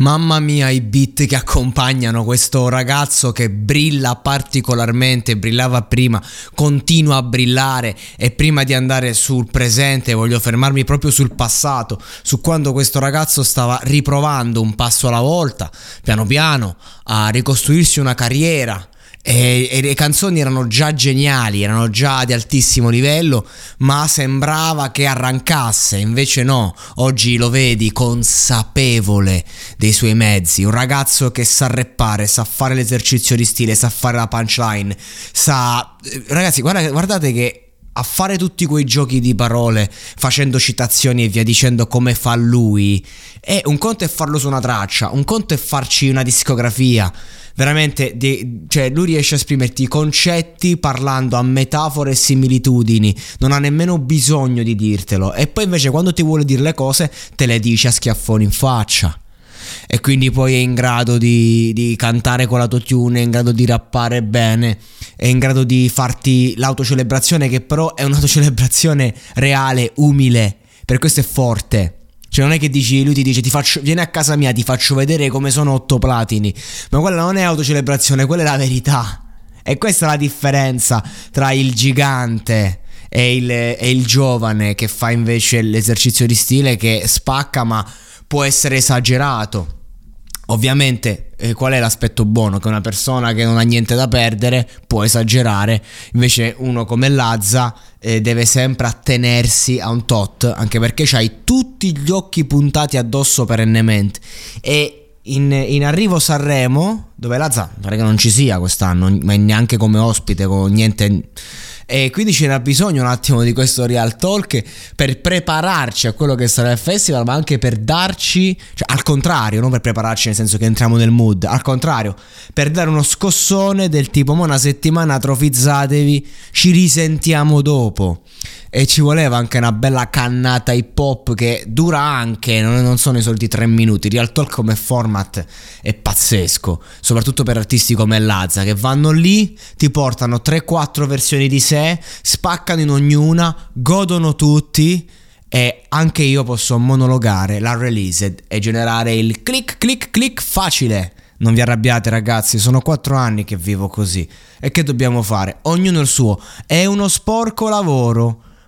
Mamma mia i beat che accompagnano questo ragazzo che brilla particolarmente, brillava prima, continua a brillare e prima di andare sul presente voglio fermarmi proprio sul passato, su quando questo ragazzo stava riprovando un passo alla volta, piano piano, a ricostruirsi una carriera e, e, le canzoni erano già geniali, erano già di altissimo livello, ma sembrava che arrancasse, invece no, oggi lo vedi consapevole dei suoi mezzi, un ragazzo che sa reppare, sa fare l'esercizio di stile, sa fare la punchline, sa... Ragazzi, guarda, guardate che a fare tutti quei giochi di parole facendo citazioni e via dicendo come fa lui. È un conto è farlo su una traccia un conto è farci una discografia. Veramente di, cioè lui riesce a esprimerti i concetti parlando a metafore e similitudini. Non ha nemmeno bisogno di dirtelo. E poi invece quando ti vuole dire le cose te le dice a schiaffoni in faccia e quindi poi è in grado di, di cantare con l'autotune, è in grado di rappare bene, è in grado di farti l'autocelebrazione che però è un'autocelebrazione reale, umile, per questo è forte. Cioè non è che dici, lui ti dice ti faccio, vieni a casa mia, ti faccio vedere come sono otto platini, ma quella non è autocelebrazione, quella è la verità. E questa è la differenza tra il gigante e il, e il giovane che fa invece l'esercizio di stile che spacca ma può essere esagerato. Ovviamente, eh, qual è l'aspetto buono? Che una persona che non ha niente da perdere può esagerare, invece uno come Lazza eh, deve sempre attenersi a un tot, anche perché c'hai tutti gli occhi puntati addosso perennemente. E in, in arrivo Sanremo, dove Lazza pare che non ci sia quest'anno, ma neanche come ospite, con niente e quindi c'era bisogno un attimo di questo Real Talk per prepararci a quello che sarà il festival, ma anche per darci, cioè al contrario, non per prepararci nel senso che entriamo nel mood, al contrario, per dare uno scossone del tipo, ma una settimana atrofizzatevi, ci risentiamo dopo e ci voleva anche una bella cannata hip hop che dura anche, non sono i soliti tre minuti. Real Talk come format è pazzesco, soprattutto per artisti come Lazza che vanno lì, ti portano 3-4 versioni di sé, spaccano in ognuna, godono tutti e anche io posso monologare la release e generare il click click click facile. Non vi arrabbiate ragazzi, sono 4 anni che vivo così. E che dobbiamo fare? Ognuno il suo. È uno sporco lavoro